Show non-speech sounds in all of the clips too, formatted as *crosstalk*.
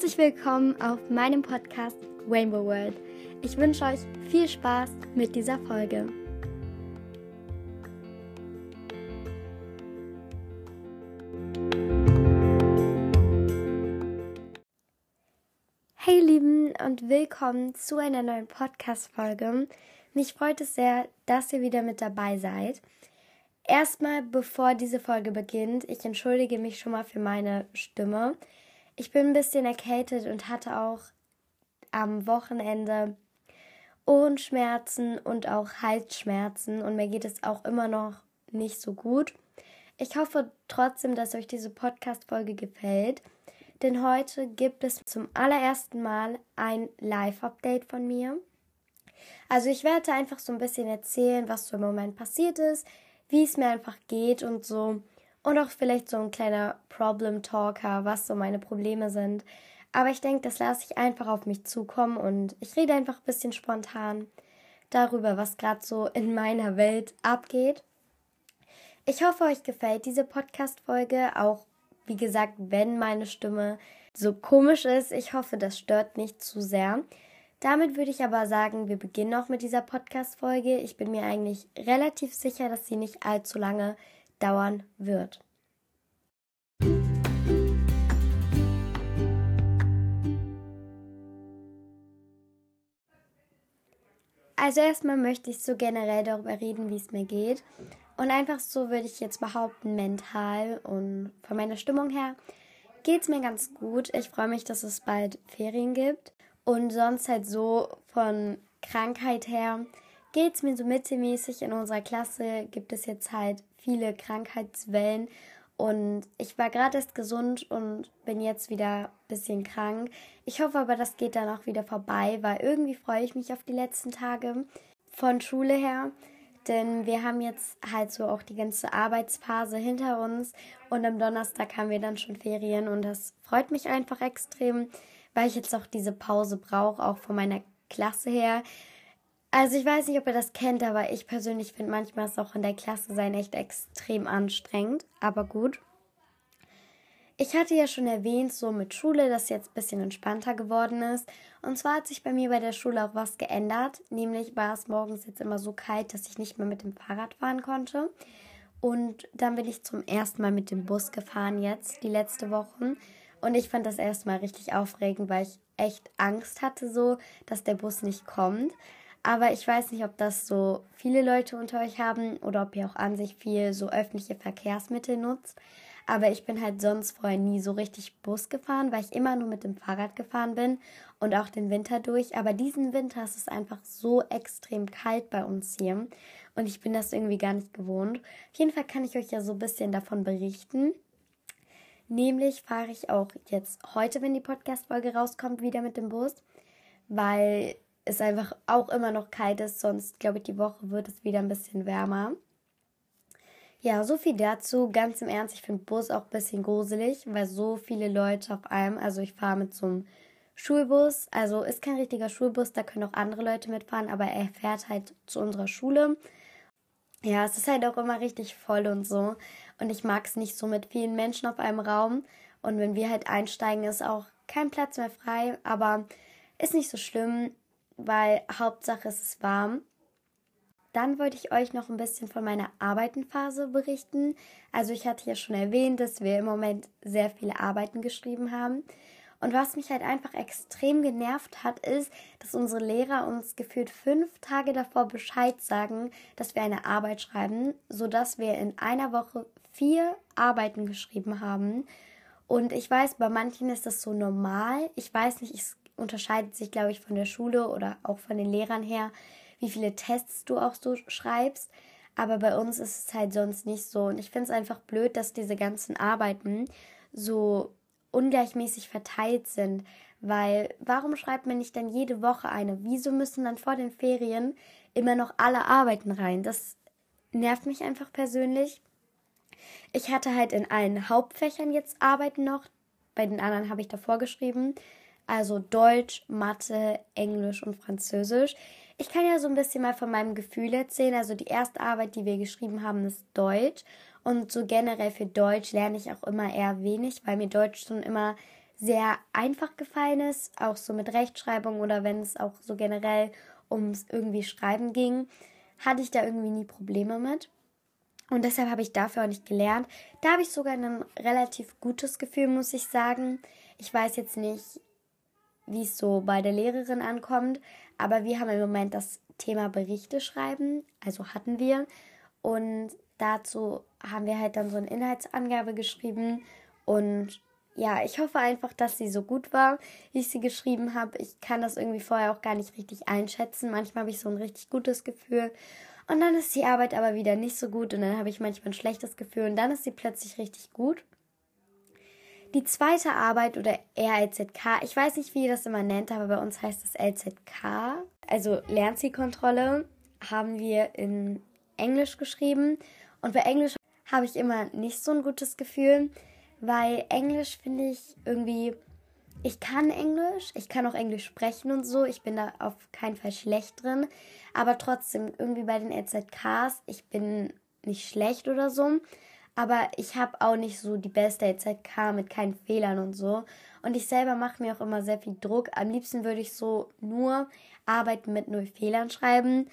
Herzlich willkommen auf meinem Podcast Rainbow World. Ich wünsche euch viel Spaß mit dieser Folge. Hey Lieben und willkommen zu einer neuen Podcast-Folge. Mich freut es sehr, dass ihr wieder mit dabei seid. Erstmal, bevor diese Folge beginnt, ich entschuldige mich schon mal für meine Stimme. Ich bin ein bisschen erkältet und hatte auch am Wochenende Ohrenschmerzen und auch Halsschmerzen und mir geht es auch immer noch nicht so gut. Ich hoffe trotzdem, dass euch diese Podcast-Folge gefällt, denn heute gibt es zum allerersten Mal ein Live-Update von mir. Also ich werde einfach so ein bisschen erzählen, was so im Moment passiert ist, wie es mir einfach geht und so und auch vielleicht so ein kleiner Problem Talker, was so meine Probleme sind. Aber ich denke, das lasse ich einfach auf mich zukommen und ich rede einfach ein bisschen spontan darüber, was gerade so in meiner Welt abgeht. Ich hoffe, euch gefällt diese Podcast-Folge. Auch, wie gesagt, wenn meine Stimme so komisch ist. Ich hoffe, das stört nicht zu sehr. Damit würde ich aber sagen, wir beginnen auch mit dieser Podcast-Folge. Ich bin mir eigentlich relativ sicher, dass sie nicht allzu lange dauern wird. Also erstmal möchte ich so generell darüber reden, wie es mir geht. Und einfach so würde ich jetzt behaupten, mental und von meiner Stimmung her geht es mir ganz gut. Ich freue mich, dass es bald Ferien gibt. Und sonst halt so von Krankheit her geht es mir so mittelmäßig. In unserer Klasse gibt es jetzt halt viele Krankheitswellen. Und ich war gerade erst gesund und bin jetzt wieder ein bisschen krank. Ich hoffe aber, das geht dann auch wieder vorbei, weil irgendwie freue ich mich auf die letzten Tage von Schule her. Denn wir haben jetzt halt so auch die ganze Arbeitsphase hinter uns und am Donnerstag haben wir dann schon Ferien und das freut mich einfach extrem, weil ich jetzt auch diese Pause brauche, auch von meiner Klasse her. Also ich weiß nicht, ob ihr das kennt, aber ich persönlich finde manchmal ist auch in der Klasse sein echt extrem anstrengend. Aber gut. Ich hatte ja schon erwähnt, so mit Schule, dass jetzt ein bisschen entspannter geworden ist. Und zwar hat sich bei mir bei der Schule auch was geändert. Nämlich war es morgens jetzt immer so kalt, dass ich nicht mehr mit dem Fahrrad fahren konnte. Und dann bin ich zum ersten Mal mit dem Bus gefahren jetzt, die letzte Woche. Und ich fand das erstmal richtig aufregend, weil ich echt Angst hatte, so, dass der Bus nicht kommt. Aber ich weiß nicht, ob das so viele Leute unter euch haben oder ob ihr auch an sich viel so öffentliche Verkehrsmittel nutzt. Aber ich bin halt sonst vorher nie so richtig Bus gefahren, weil ich immer nur mit dem Fahrrad gefahren bin und auch den Winter durch. Aber diesen Winter ist es einfach so extrem kalt bei uns hier und ich bin das irgendwie gar nicht gewohnt. Auf jeden Fall kann ich euch ja so ein bisschen davon berichten. Nämlich fahre ich auch jetzt heute, wenn die Podcast-Folge rauskommt, wieder mit dem Bus, weil es einfach auch immer noch kalt ist. Sonst, glaube ich, die Woche wird es wieder ein bisschen wärmer. Ja, so viel dazu. Ganz im Ernst, ich finde Bus auch ein bisschen gruselig, weil so viele Leute auf einem, also ich fahre mit so einem Schulbus, also ist kein richtiger Schulbus, da können auch andere Leute mitfahren, aber er fährt halt zu unserer Schule. Ja, es ist halt auch immer richtig voll und so. Und ich mag es nicht so mit vielen Menschen auf einem Raum. Und wenn wir halt einsteigen, ist auch kein Platz mehr frei, aber ist nicht so schlimm weil Hauptsache es ist warm. Dann wollte ich euch noch ein bisschen von meiner Arbeitenphase berichten. Also ich hatte ja schon erwähnt, dass wir im Moment sehr viele Arbeiten geschrieben haben. Und was mich halt einfach extrem genervt hat, ist, dass unsere Lehrer uns gefühlt fünf Tage davor Bescheid sagen, dass wir eine Arbeit schreiben, sodass wir in einer Woche vier Arbeiten geschrieben haben. Und ich weiß, bei manchen ist das so normal. Ich weiß nicht, es unterscheidet sich, glaube ich, von der Schule oder auch von den Lehrern her, wie viele Tests du auch so schreibst. Aber bei uns ist es halt sonst nicht so. Und ich finde es einfach blöd, dass diese ganzen Arbeiten so ungleichmäßig verteilt sind. Weil warum schreibt man nicht dann jede Woche eine? Wieso müssen dann vor den Ferien immer noch alle Arbeiten rein? Das nervt mich einfach persönlich. Ich hatte halt in allen Hauptfächern jetzt Arbeiten noch. Bei den anderen habe ich davor geschrieben also Deutsch, Mathe, Englisch und Französisch. Ich kann ja so ein bisschen mal von meinem Gefühl erzählen. Also die erste Arbeit, die wir geschrieben haben, ist Deutsch. Und so generell für Deutsch lerne ich auch immer eher wenig, weil mir Deutsch schon immer sehr einfach gefallen ist, auch so mit Rechtschreibung oder wenn es auch so generell ums irgendwie Schreiben ging, hatte ich da irgendwie nie Probleme mit. Und deshalb habe ich dafür auch nicht gelernt. Da habe ich sogar ein relativ gutes Gefühl, muss ich sagen. Ich weiß jetzt nicht, wie es so bei der Lehrerin ankommt, aber wir haben im Moment das Thema Berichte schreiben, also hatten wir. Und dazu haben wir halt dann so eine Inhaltsangabe geschrieben. Und ja, ich hoffe einfach, dass sie so gut war, wie ich sie geschrieben habe. Ich kann das irgendwie vorher auch gar nicht richtig einschätzen. Manchmal habe ich so ein richtig gutes Gefühl. Und dann ist die Arbeit aber wieder nicht so gut und dann habe ich manchmal ein schlechtes Gefühl und dann ist sie plötzlich richtig gut. Die zweite Arbeit oder RLZK, ich weiß nicht, wie ihr das immer nennt, aber bei uns heißt es LZK, also Lernzielkontrolle, haben wir in Englisch geschrieben. Und bei Englisch habe ich immer nicht so ein gutes Gefühl, weil Englisch finde ich irgendwie ich kann Englisch, ich kann auch Englisch sprechen und so, ich bin da auf keinen Fall schlecht drin, aber trotzdem irgendwie bei den LZKs, ich bin nicht schlecht oder so, aber ich habe auch nicht so die beste LZK mit keinen Fehlern und so und ich selber mache mir auch immer sehr viel Druck. Am liebsten würde ich so nur Arbeiten mit null Fehlern schreiben.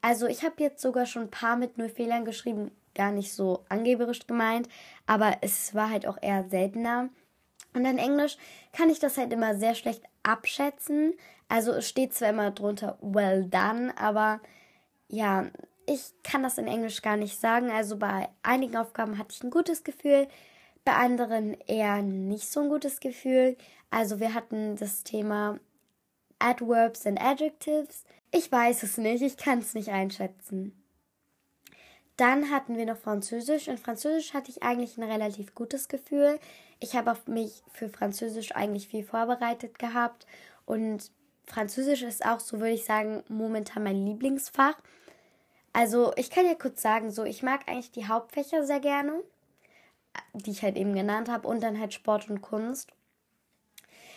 Also ich habe jetzt sogar schon ein paar mit null Fehlern geschrieben, gar nicht so angeberisch gemeint, aber es war halt auch eher seltener. Und in Englisch kann ich das halt immer sehr schlecht abschätzen. Also es steht zwar immer drunter well done, aber ja, ich kann das in Englisch gar nicht sagen. Also bei einigen Aufgaben hatte ich ein gutes Gefühl, bei anderen eher nicht so ein gutes Gefühl. Also wir hatten das Thema Adverbs and Adjectives. Ich weiß es nicht, ich kann es nicht einschätzen. Dann hatten wir noch Französisch. Und Französisch hatte ich eigentlich ein relativ gutes Gefühl. Ich habe mich für Französisch eigentlich viel vorbereitet gehabt. Und Französisch ist auch, so würde ich sagen, momentan mein Lieblingsfach. Also ich kann ja kurz sagen, so ich mag eigentlich die Hauptfächer sehr gerne, die ich halt eben genannt habe, und dann halt Sport und Kunst.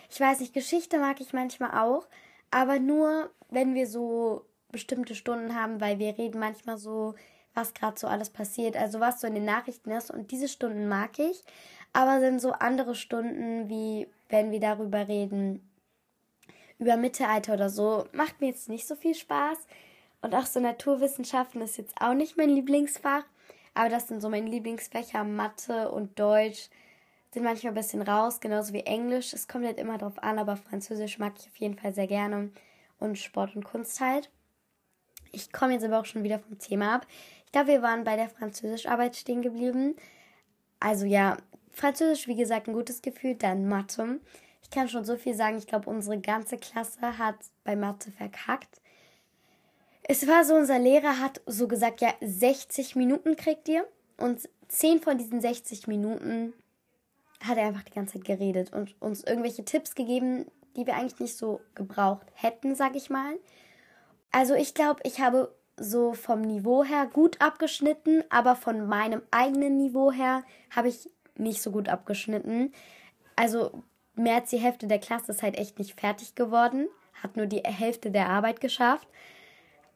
Ich weiß nicht, Geschichte mag ich manchmal auch, aber nur, wenn wir so bestimmte Stunden haben, weil wir reden manchmal so was gerade so alles passiert, also was so in den Nachrichten ist. Und diese Stunden mag ich, aber sind so andere Stunden, wie wenn wir darüber reden, über Mittelalter oder so, macht mir jetzt nicht so viel Spaß. Und auch so Naturwissenschaften ist jetzt auch nicht mein Lieblingsfach. Aber das sind so meine Lieblingsfächer. Mathe und Deutsch sind manchmal ein bisschen raus, genauso wie Englisch. Es kommt halt immer drauf an, aber Französisch mag ich auf jeden Fall sehr gerne. Und Sport und Kunst halt. Ich komme jetzt aber auch schon wieder vom Thema ab glaube, wir waren bei der Französischarbeit stehen geblieben. Also ja, Französisch, wie gesagt, ein gutes Gefühl, dann Mathe. Ich kann schon so viel sagen, ich glaube, unsere ganze Klasse hat bei Mathe verkackt. Es war so, unser Lehrer hat so gesagt, ja, 60 Minuten kriegt ihr. Und 10 von diesen 60 Minuten hat er einfach die ganze Zeit geredet und uns irgendwelche Tipps gegeben, die wir eigentlich nicht so gebraucht hätten, sag ich mal. Also ich glaube, ich habe so vom Niveau her gut abgeschnitten, aber von meinem eigenen Niveau her habe ich nicht so gut abgeschnitten. Also mehr als die Hälfte der Klasse ist halt echt nicht fertig geworden, hat nur die Hälfte der Arbeit geschafft.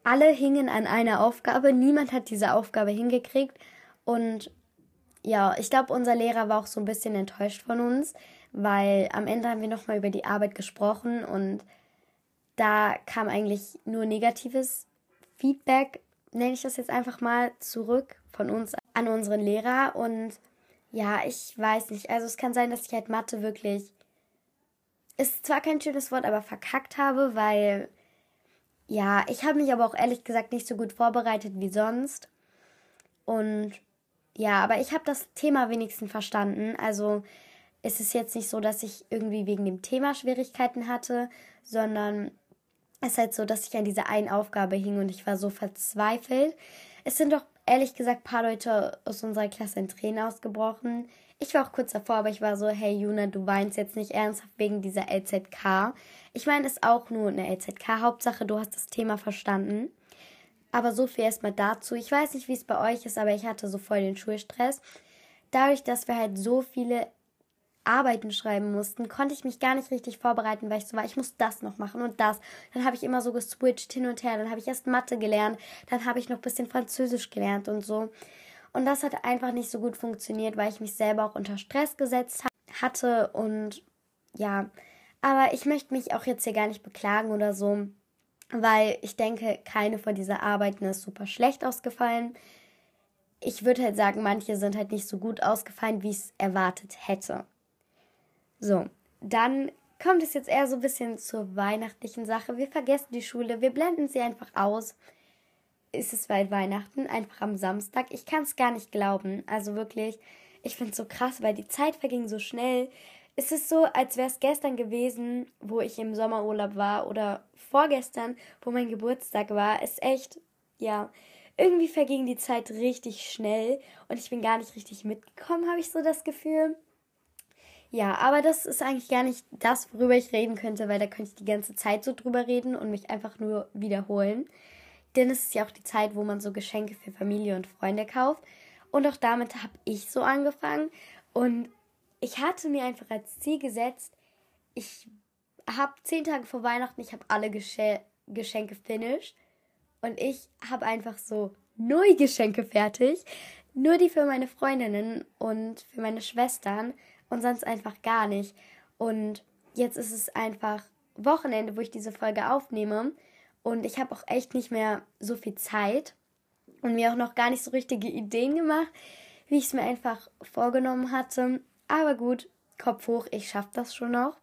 Alle hingen an einer Aufgabe, niemand hat diese Aufgabe hingekriegt und ja, ich glaube, unser Lehrer war auch so ein bisschen enttäuscht von uns, weil am Ende haben wir nochmal über die Arbeit gesprochen und da kam eigentlich nur Negatives Feedback, nenne ich das jetzt einfach mal, zurück von uns an unseren Lehrer. Und ja, ich weiß nicht. Also es kann sein, dass ich halt Mathe wirklich, ist zwar kein schönes Wort, aber verkackt habe, weil ja, ich habe mich aber auch ehrlich gesagt nicht so gut vorbereitet wie sonst. Und ja, aber ich habe das Thema wenigstens verstanden. Also es ist jetzt nicht so, dass ich irgendwie wegen dem Thema Schwierigkeiten hatte, sondern es ist halt so, dass ich an dieser einen Aufgabe hing und ich war so verzweifelt. Es sind doch ehrlich gesagt ein paar Leute aus unserer Klasse in Tränen ausgebrochen. Ich war auch kurz davor, aber ich war so, hey Juna, du weinst jetzt nicht ernsthaft wegen dieser LZK. Ich meine, es ist auch nur eine LZK. Hauptsache, du hast das Thema verstanden. Aber so viel erstmal dazu. Ich weiß nicht, wie es bei euch ist, aber ich hatte so voll den Schulstress. Dadurch, dass wir halt so viele Arbeiten schreiben mussten, konnte ich mich gar nicht richtig vorbereiten, weil ich so war, ich muss das noch machen und das. Dann habe ich immer so geswitcht hin und her. Dann habe ich erst Mathe gelernt, dann habe ich noch ein bisschen Französisch gelernt und so. Und das hat einfach nicht so gut funktioniert, weil ich mich selber auch unter Stress gesetzt hatte und ja, aber ich möchte mich auch jetzt hier gar nicht beklagen oder so, weil ich denke, keine von dieser Arbeiten ist super schlecht ausgefallen. Ich würde halt sagen, manche sind halt nicht so gut ausgefallen, wie ich es erwartet hätte. So, dann kommt es jetzt eher so ein bisschen zur weihnachtlichen Sache. Wir vergessen die Schule, wir blenden sie einfach aus. Ist es bald Weihnachten, einfach am Samstag. Ich kann es gar nicht glauben. Also wirklich, ich finde es so krass, weil die Zeit verging so schnell. Es ist so, als wäre es gestern gewesen, wo ich im Sommerurlaub war oder vorgestern, wo mein Geburtstag war. Es ist echt, ja, irgendwie verging die Zeit richtig schnell und ich bin gar nicht richtig mitgekommen, habe ich so das Gefühl. Ja, aber das ist eigentlich gar nicht das, worüber ich reden könnte, weil da könnte ich die ganze Zeit so drüber reden und mich einfach nur wiederholen. Denn es ist ja auch die Zeit, wo man so Geschenke für Familie und Freunde kauft. Und auch damit habe ich so angefangen. Und ich hatte mir einfach als Ziel gesetzt, ich habe zehn Tage vor Weihnachten, ich habe alle Gesche Geschenke finished. Und ich habe einfach so null Geschenke fertig. Nur die für meine Freundinnen und für meine Schwestern und sonst einfach gar nicht. Und jetzt ist es einfach Wochenende, wo ich diese Folge aufnehme. Und ich habe auch echt nicht mehr so viel Zeit und mir auch noch gar nicht so richtige Ideen gemacht, wie ich es mir einfach vorgenommen hatte. Aber gut, Kopf hoch, ich schaffe das schon noch.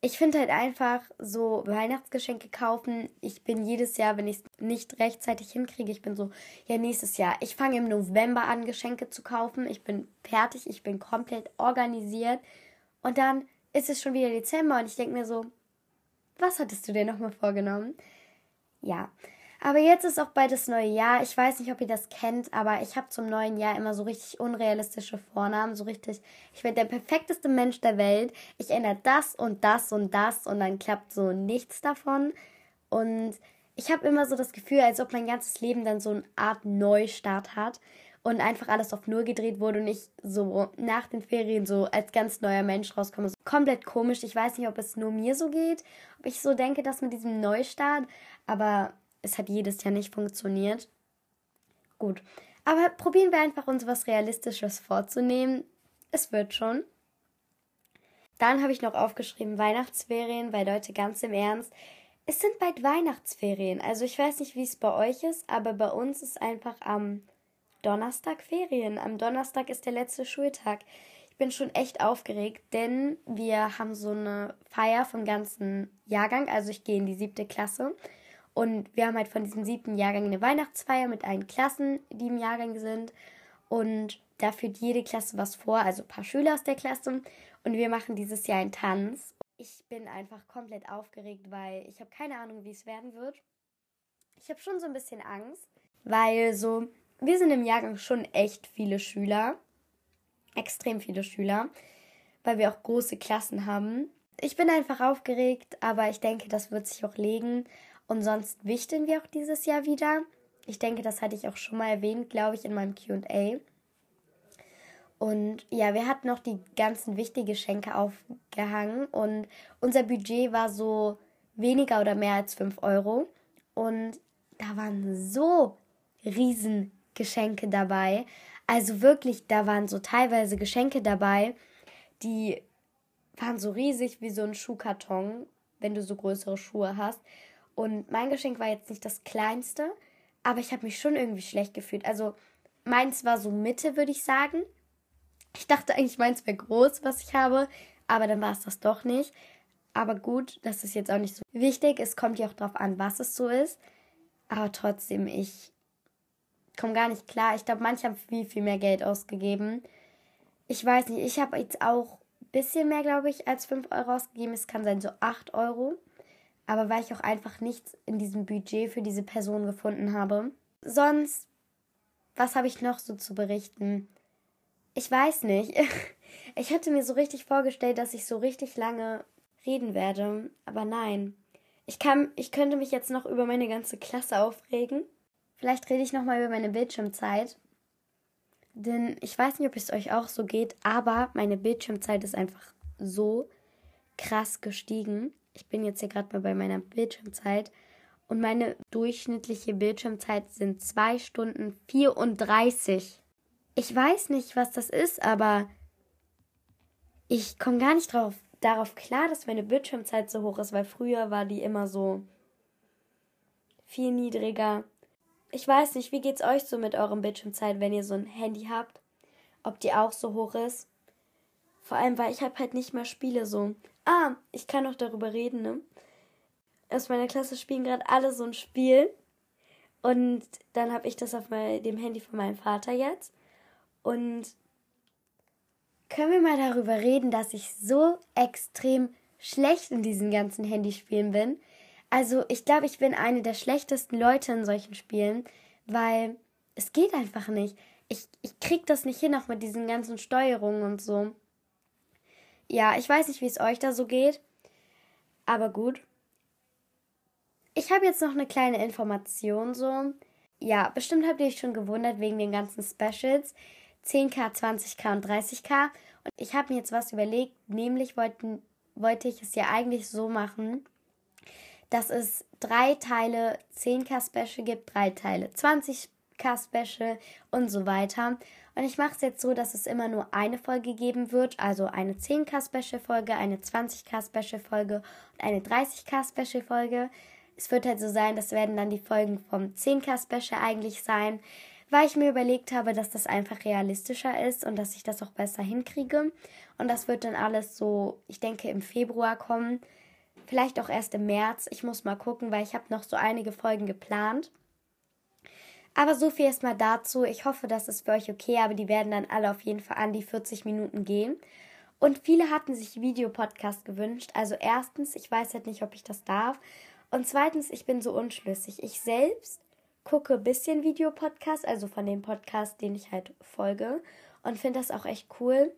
Ich finde halt einfach so Weihnachtsgeschenke kaufen. Ich bin jedes Jahr, wenn ich es nicht rechtzeitig hinkriege, ich bin so, ja, nächstes Jahr. Ich fange im November an, Geschenke zu kaufen. Ich bin fertig, ich bin komplett organisiert. Und dann ist es schon wieder Dezember und ich denke mir so, was hattest du dir nochmal vorgenommen? Ja, aber jetzt ist auch bald das neue Jahr. Ich weiß nicht, ob ihr das kennt, aber ich habe zum neuen Jahr immer so richtig unrealistische Vornamen. So richtig, ich werde der perfekteste Mensch der Welt. Ich ändere das und das und das und dann klappt so nichts davon. Und ich habe immer so das Gefühl, als ob mein ganzes Leben dann so eine Art Neustart hat und einfach alles auf Null gedreht wurde und ich so nach den Ferien so als ganz neuer Mensch rauskomme. Komplett komisch. Ich weiß nicht, ob es nur mir so geht, ob ich so denke, dass mit diesem Neustart, aber es hat jedes Jahr nicht funktioniert. Gut. Aber probieren wir einfach uns was Realistisches vorzunehmen. Es wird schon. Dann habe ich noch aufgeschrieben Weihnachtsferien, weil Leute ganz im Ernst, es sind bald Weihnachtsferien. Also ich weiß nicht, wie es bei euch ist, aber bei uns ist einfach am Donnerstag Ferien. Am Donnerstag ist der letzte Schultag. Ich bin schon echt aufgeregt, denn wir haben so eine Feier vom ganzen Jahrgang. Also ich gehe in die siebte Klasse und wir haben halt von diesem siebten Jahrgang eine Weihnachtsfeier mit allen Klassen, die im Jahrgang sind. Und da führt jede Klasse was vor, also ein paar Schüler aus der Klasse. Und wir machen dieses Jahr einen Tanz. Ich bin einfach komplett aufgeregt, weil ich habe keine Ahnung, wie es werden wird. Ich habe schon so ein bisschen Angst, weil so, wir sind im Jahrgang schon echt viele Schüler. Extrem viele Schüler, weil wir auch große Klassen haben. Ich bin einfach aufgeregt, aber ich denke, das wird sich auch legen. Und sonst wichteln wir auch dieses Jahr wieder. Ich denke, das hatte ich auch schon mal erwähnt, glaube ich, in meinem QA. Und ja, wir hatten noch die ganzen wichtigen Geschenke aufgehangen und unser Budget war so weniger oder mehr als 5 Euro. Und da waren so riesen Geschenke dabei. Also wirklich, da waren so teilweise Geschenke dabei, die waren so riesig wie so ein Schuhkarton, wenn du so größere Schuhe hast. Und mein Geschenk war jetzt nicht das kleinste, aber ich habe mich schon irgendwie schlecht gefühlt. Also meins war so Mitte, würde ich sagen. Ich dachte eigentlich, meins wäre groß, was ich habe, aber dann war es das doch nicht. Aber gut, das ist jetzt auch nicht so wichtig. Es kommt ja auch darauf an, was es so ist. Aber trotzdem, ich komme gar nicht klar. Ich glaube, manche haben viel, viel mehr Geld ausgegeben. Ich weiß nicht, ich habe jetzt auch ein bisschen mehr, glaube ich, als 5 Euro ausgegeben. Es kann sein, so 8 Euro aber weil ich auch einfach nichts in diesem Budget für diese Person gefunden habe. Sonst, was habe ich noch so zu berichten? Ich weiß nicht. *laughs* Ich hatte mir so richtig vorgestellt, dass ich so richtig lange reden werde, aber nein. Ich kann, ich könnte mich jetzt noch über meine ganze Klasse aufregen. Vielleicht rede ich noch mal über meine Bildschirmzeit. Denn ich weiß nicht, ob es euch auch so geht, aber meine Bildschirmzeit ist einfach so krass gestiegen. Ich bin jetzt hier gerade mal bei meiner Bildschirmzeit und meine durchschnittliche Bildschirmzeit sind 2 Stunden 34. Ich weiß nicht, was das ist, aber ich komme gar nicht drauf, darauf klar, dass meine Bildschirmzeit so hoch ist, weil früher war die immer so viel niedriger. Ich weiß nicht, wie geht's euch so mit eurem Bildschirmzeit, wenn ihr so ein Handy habt? Ob die auch so hoch ist? Vor allem, weil ich habe halt nicht mehr Spiele so. Ah, ich kann noch darüber reden, ne? Aus meiner Klasse spielen gerade alle so ein Spiel. Und dann habe ich das auf mein, dem Handy von meinem Vater jetzt. Und können wir mal darüber reden, dass ich so extrem schlecht in diesen ganzen Handyspielen bin? Also ich glaube, ich bin eine der schlechtesten Leute in solchen Spielen, weil es geht einfach nicht. Ich, ich krieg das nicht hin, auch mit diesen ganzen Steuerungen und so. Ja, ich weiß nicht, wie es euch da so geht. Aber gut. Ich habe jetzt noch eine kleine Information so. Ja, bestimmt habt ihr euch schon gewundert wegen den ganzen Specials. 10k, 20k und 30k. Und ich habe mir jetzt was überlegt, nämlich wollten, wollte ich es ja eigentlich so machen, dass es drei Teile 10k Special gibt, drei Teile 20k Special und so weiter. Und ich mache es jetzt so, dass es immer nur eine Folge geben wird, also eine 10k Special Folge, eine 20k Special Folge und eine 30k Special Folge. Es wird halt so sein, das werden dann die Folgen vom 10k Special eigentlich sein, weil ich mir überlegt habe, dass das einfach realistischer ist und dass ich das auch besser hinkriege. Und das wird dann alles so, ich denke, im Februar kommen. Vielleicht auch erst im März. Ich muss mal gucken, weil ich habe noch so einige Folgen geplant. Aber so viel erstmal dazu. Ich hoffe, das ist für euch okay, aber die werden dann alle auf jeden Fall an die 40 Minuten gehen. Und viele hatten sich Videopodcast gewünscht. Also erstens, ich weiß halt nicht, ob ich das darf. Und zweitens, ich bin so unschlüssig. Ich selbst gucke ein bisschen Videopodcast, also von dem Podcast, den ich halt folge. Und finde das auch echt cool.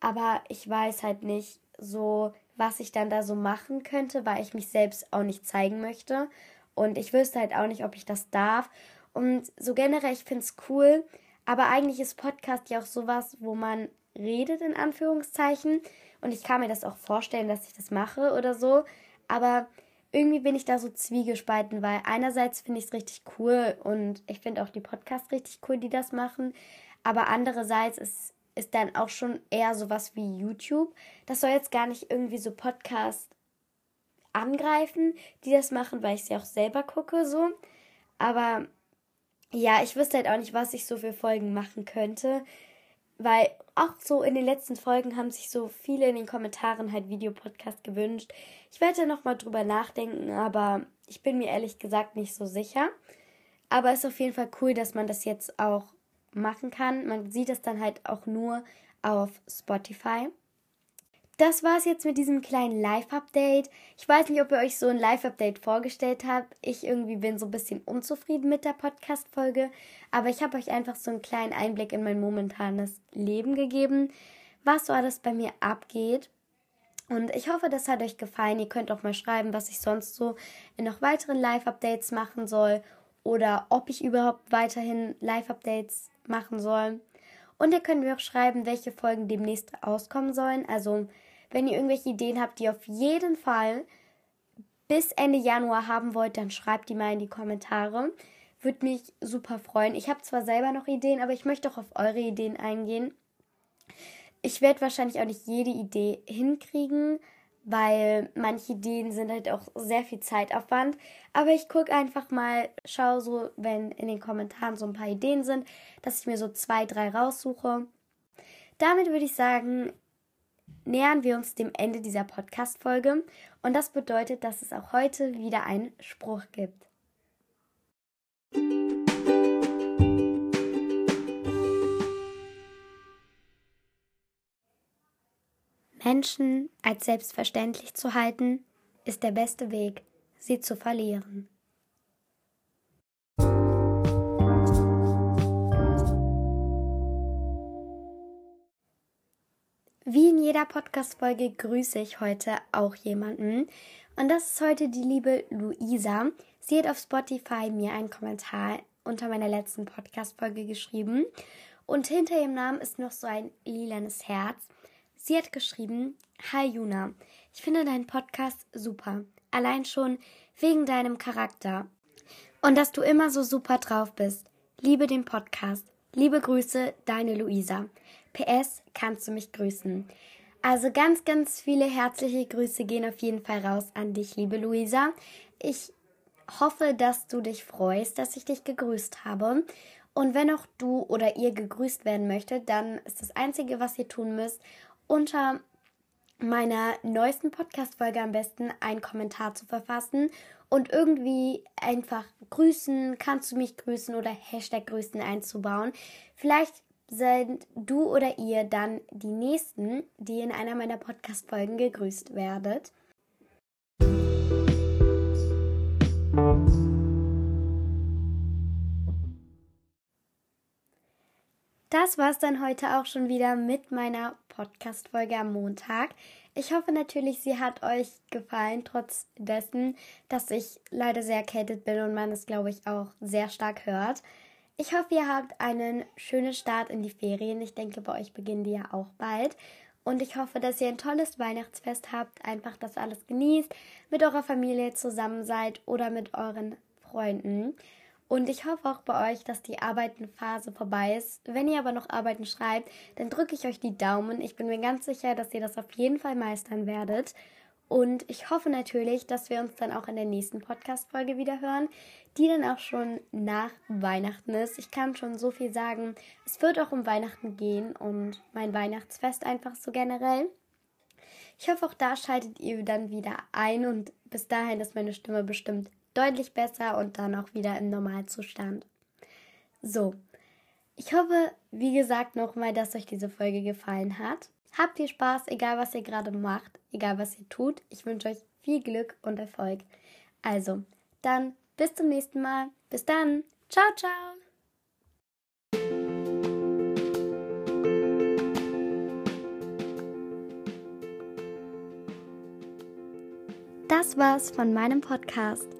Aber ich weiß halt nicht so, was ich dann da so machen könnte, weil ich mich selbst auch nicht zeigen möchte. Und ich wüsste halt auch nicht, ob ich das darf. Und so generell, ich finde es cool. Aber eigentlich ist Podcast ja auch sowas, wo man redet, in Anführungszeichen. Und ich kann mir das auch vorstellen, dass ich das mache oder so. Aber irgendwie bin ich da so zwiegespalten, weil einerseits finde ich es richtig cool und ich finde auch die Podcasts richtig cool, die das machen. Aber andererseits ist, ist dann auch schon eher sowas wie YouTube. Das soll jetzt gar nicht irgendwie so Podcasts angreifen, die das machen, weil ich sie auch selber gucke, so. Aber ja, ich wüsste halt auch nicht, was ich so für Folgen machen könnte. Weil auch so in den letzten Folgen haben sich so viele in den Kommentaren halt Videopodcast gewünscht. Ich werde da nochmal drüber nachdenken, aber ich bin mir ehrlich gesagt nicht so sicher. Aber es ist auf jeden Fall cool, dass man das jetzt auch machen kann. Man sieht es dann halt auch nur auf Spotify das war's jetzt mit diesem kleinen Live-Update. Ich weiß nicht, ob ihr euch so ein Live-Update vorgestellt habt. Ich irgendwie bin so ein bisschen unzufrieden mit der Podcast-Folge, aber ich habe euch einfach so einen kleinen Einblick in mein momentanes Leben gegeben, was so alles bei mir abgeht. Und ich hoffe, das hat euch gefallen. Ihr könnt auch mal schreiben, was ich sonst so in noch weiteren Live-Updates machen soll oder ob ich überhaupt weiterhin Live-Updates machen soll. Und ihr könnt mir auch schreiben, welche Folgen demnächst auskommen sollen. Also wenn ihr irgendwelche Ideen habt, die ihr auf jeden Fall bis Ende Januar haben wollt, dann schreibt die mal in die Kommentare. Würde mich super freuen. Ich habe zwar selber noch Ideen, aber ich möchte auch auf eure Ideen eingehen. Ich werde wahrscheinlich auch nicht jede Idee hinkriegen, weil manche Ideen sind halt auch sehr viel Zeitaufwand. Aber ich gucke einfach mal, schaue so, wenn in den Kommentaren so ein paar Ideen sind, dass ich mir so zwei, drei raussuche. Damit würde ich sagen, nähern wir uns dem Ende dieser Podcast-Folge und das bedeutet, dass es auch heute wieder einen Spruch gibt. Menschen als selbstverständlich zu halten, ist der beste Weg, sie zu verlieren. Wie in jeder Podcast-Folge grüße ich heute auch jemanden. Und das ist heute die liebe Luisa. Sie hat auf Spotify mir einen Kommentar unter meiner letzten Podcast-Folge geschrieben. Und hinter ihrem Namen ist noch so ein lilanes Herz. Sie hat geschrieben: Hi Juna, ich finde deinen Podcast super. Allein schon wegen deinem Charakter. Und dass du immer so super drauf bist. Liebe den Podcast. Liebe Grüße, deine Luisa. PS, kannst du mich grüßen? Also ganz, ganz viele herzliche Grüße gehen auf jeden Fall raus an dich, liebe Luisa. Ich hoffe, dass du dich freust, dass ich dich gegrüßt habe. Und wenn auch du oder ihr gegrüßt werden möchtet, dann ist das Einzige, was ihr tun müsst, unter meiner neuesten Podcast-Folge am besten einen Kommentar zu verfassen und irgendwie einfach grüßen, kannst du mich grüßen oder Hashtag grüßen einzubauen. Vielleicht seid du oder ihr dann die Nächsten, die in einer meiner Podcast-Folgen gegrüßt werdet. Das war es dann heute auch schon wieder mit meiner Podcast-Folge am Montag. Ich hoffe natürlich, sie hat euch gefallen, trotz dessen, dass ich leider sehr erkältet bin und man es, glaube ich, auch sehr stark hört. Ich hoffe, ihr habt einen schönen Start in die Ferien. Ich denke, bei euch beginnen die ja auch bald. Und ich hoffe, dass ihr ein tolles Weihnachtsfest habt, einfach das alles genießt, mit eurer Familie zusammen seid oder mit euren Freunden. Und ich hoffe auch bei euch, dass die Arbeitenphase vorbei ist. Wenn ihr aber noch Arbeiten schreibt, dann drücke ich euch die Daumen. Ich bin mir ganz sicher, dass ihr das auf jeden Fall meistern werdet. Und ich hoffe natürlich, dass wir uns dann auch in der nächsten Podcast-Folge wieder hören, die dann auch schon nach Weihnachten ist. Ich kann schon so viel sagen. Es wird auch um Weihnachten gehen und mein Weihnachtsfest einfach so generell. Ich hoffe, auch da schaltet ihr dann wieder ein und bis dahin ist meine Stimme bestimmt deutlich besser und dann auch wieder im Normalzustand. So, ich hoffe, wie gesagt, nochmal, dass euch diese Folge gefallen hat. Habt viel Spaß, egal was ihr gerade macht, egal was ihr tut. Ich wünsche euch viel Glück und Erfolg. Also, dann bis zum nächsten Mal. Bis dann. Ciao, ciao. Das war's von meinem Podcast.